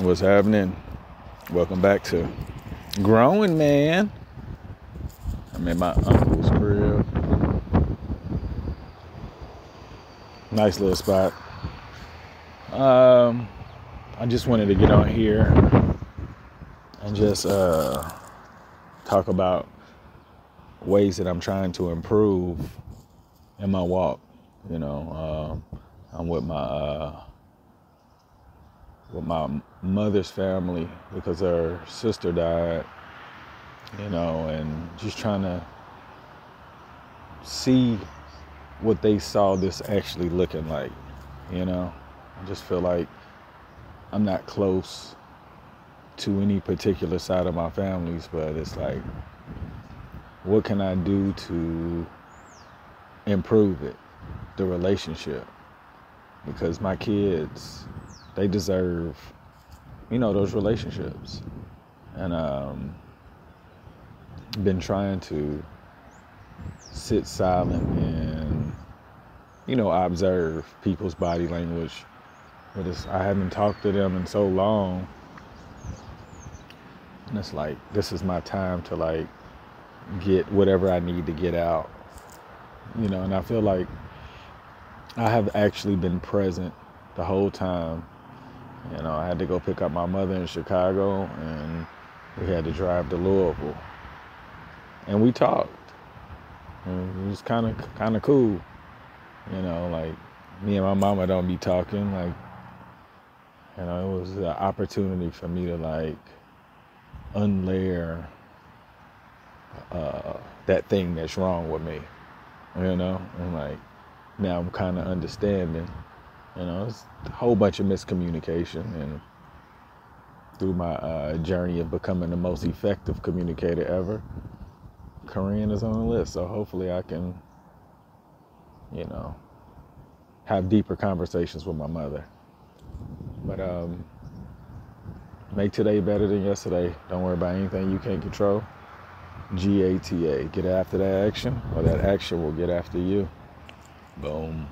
What's happening? Welcome back to Growing Man. I'm at my uncle's crib. Nice little spot. Um, I just wanted to get on here and just uh, talk about ways that I'm trying to improve in my walk. You know, uh, I'm with my uh, with my mother's family because her sister died, you know, and just trying to see what they saw this actually looking like, you know. I just feel like I'm not close to any particular side of my families, but it's like, what can I do to improve it, the relationship? Because my kids, they deserve, you know, those relationships. And um, been trying to sit silent and, you know, observe people's body language. But I haven't talked to them in so long. And it's like, this is my time to like get whatever I need to get out. You know, and I feel like I have actually been present the whole time you know, I had to go pick up my mother in Chicago, and we had to drive to Louisville, and we talked. And it was kind of kind of cool, you know. Like me and my mama don't be talking. Like, you know, it was an opportunity for me to like unlayer uh, that thing that's wrong with me, you know, and like now I'm kind of understanding you know, it's a whole bunch of miscommunication, and through my uh, journey of becoming the most effective communicator ever, Korean is on the list. So hopefully, I can, you know, have deeper conversations with my mother. But um, make today better than yesterday. Don't worry about anything you can't control. GATA. Get after that action, or that action will get after you. Boom.